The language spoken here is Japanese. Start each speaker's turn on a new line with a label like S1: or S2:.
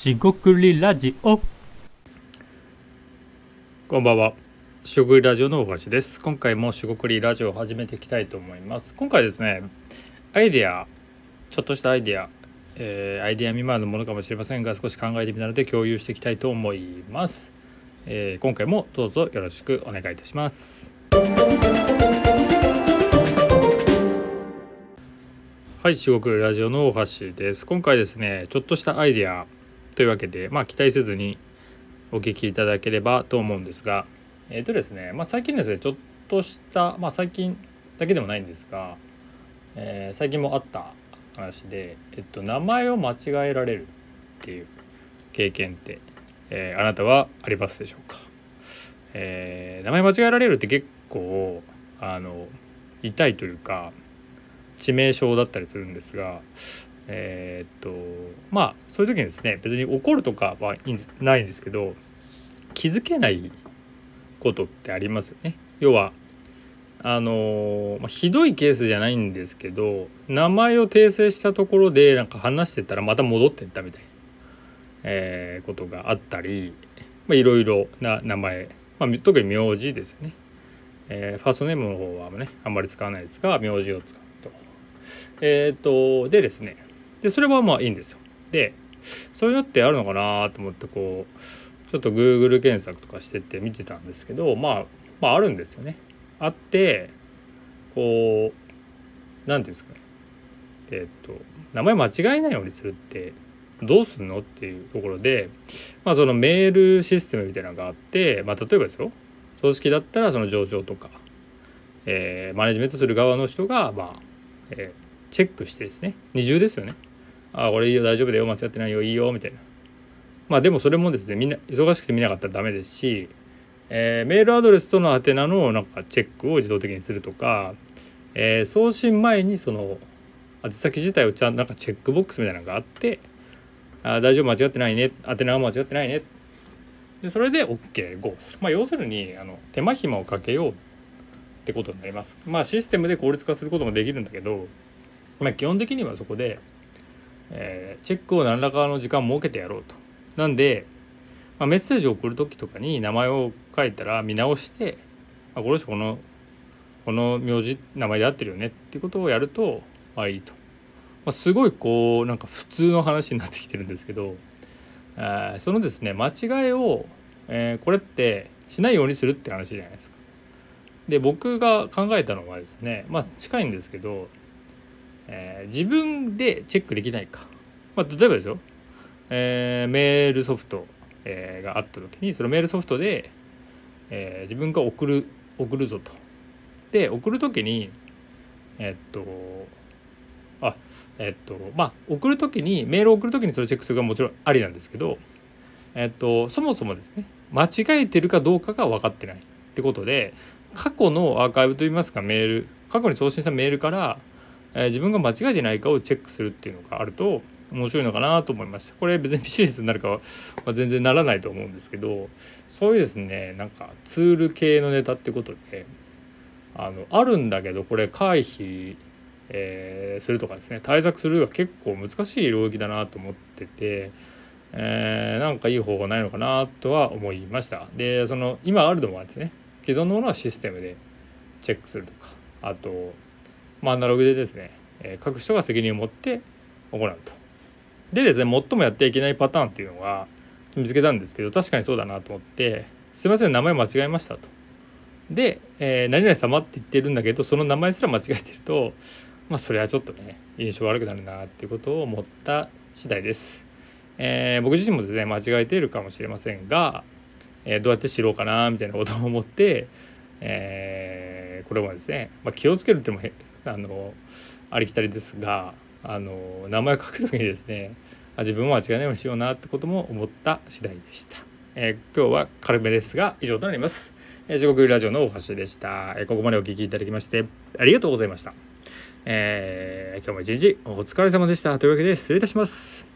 S1: しごくりラジオ。こんばんは。しごくりラジオの大橋です。今回もしごくりラジオを始めていきたいと思います。今回ですねアイデアちょっとしたアイデア、えー、アイデア未満のものかもしれませんが少し考えてみたので共有していきたいと思います、えー、今回もどうぞよろしくお願いいたします。はい、四国ラジオの大橋です。今回ですね、ちょっとしたアイデアというわけで、まあ、期待せずにお聞きいただければと思うんですが、えっ、ー、とですね、まあ、最近ですね、ちょっとした、まあ、最近だけでもないんですが、えー、最近もあった話で、えっと、名前を間違えられるっていう経験って、えー、あなたはありますでしょうか、えー、名前間違えられるって結構あの痛いというか致命傷だったりするんですがえー、っとまあそういう時にですね別に怒るとかはないんですけど気づけないことってありますよね。要はあのまあ、ひどいケースじゃないんですけど名前を訂正したところでなんか話してたらまた戻ってったみたいな、えー、ことがあったりいろいろな名前、まあ、特に名字ですよね、えー、ファーストネームの方はねあんまり使わないですが名字を使うとえっ、とでですねでそれはまあいいんですよ。でそういうのってあるのかなと思ってこうちょっと Google 検索とかしてて見てたんですけど、まあ、まああるんですよね。あってこう何て言うんですかねえっ、と名前間違えないようにするってどうすんのっていうところで、まあ、そのメールシステムみたいなのがあって、まあ、例えばですよ組織だったらその上場とか、えー、マネジメントする側の人が、まあえー、チェックしてですね二重ですよねああこれいいよ大丈夫だよ間違ってないよいいよみたいな。まあでもそれもですねみんな忙しくて見なかったらダメですし、えー、メールアドレスとの宛名のなんかチェックを自動的にするとか、えー、送信前にその宛先自体をちゃんとなんかチェックボックスみたいなのがあってあ大丈夫間違ってないね宛名は間違ってないね。でそれで OK ゴーする。まあ要するにあの手間暇をかけようってことになります。まあシステムで効率化することもできるんだけどまあ、基本的にはそこで、えー、チェックを何らかの時間を設けてやろうと。なんで、まあ、メッセージを送る時とかに名前を書いたら見直して「あこの人このこの名字名前で合ってるよね」っていうことをやるとまあいいと。まあ、すごいこうなんか普通の話になってきてるんですけど、えー、そのですね間違いを、えー、これってしないようにするって話じゃないですか。で僕が考えたのはですねまあ近いんですけどえー、自分でチェックできないか、まあ、例えばですよ、えー、メールソフト、えー、があった時にそのメールソフトで、えー、自分が送る送るぞと。で送る時にえっとあえっとまあ送る時にメールを送る時にそれチェックするがもちろんありなんですけどえっとそもそもですね間違えてるかどうかが分かってないってことで過去のアーカイブといいますかメール過去に送信したメールからえー、自分が間違えてないかをチェックするっていうのがあると面白いのかなと思いましたこれ別にビジネスになるかは、まあ、全然ならないと思うんですけどそういうですねなんかツール系のネタってことであのあるんだけどこれ回避、えー、するとかですね。対策するは結構難しい領域だなと思ってて、えー、なんかいい方法ないのかなとは思いました。でその今あるのはですね既存のものはシステムでチェックするとかあとまあ、アナログでですね、えー、各人が責任を持って行うと。でですね最もやってはいけないパターンっていうのは見つけたんですけど確かにそうだなと思って「すいません名前間違えました」と。で、えー、何々様って言ってるんだけどその名前すら間違えてるとまあそれはちょっとね印象悪くなるなっていうことを思った次第です。えー、僕自身もですね間違えているかもしれませんが、えー、どうやって知ろうかなみたいなことを思って、えー、これもですね、まあ、気をつけるってもあのありきたりですがあの名前を書く時にですね自分は間違いないようにしようなってことも思った次第でした。えー、今日は軽めですが以上となります。えー、地獄ラジオの大橋でした、えー、ここまでお聴きいただきましてありがとうございました。えー、今日も一日お疲れ様でした。というわけで失礼いたします。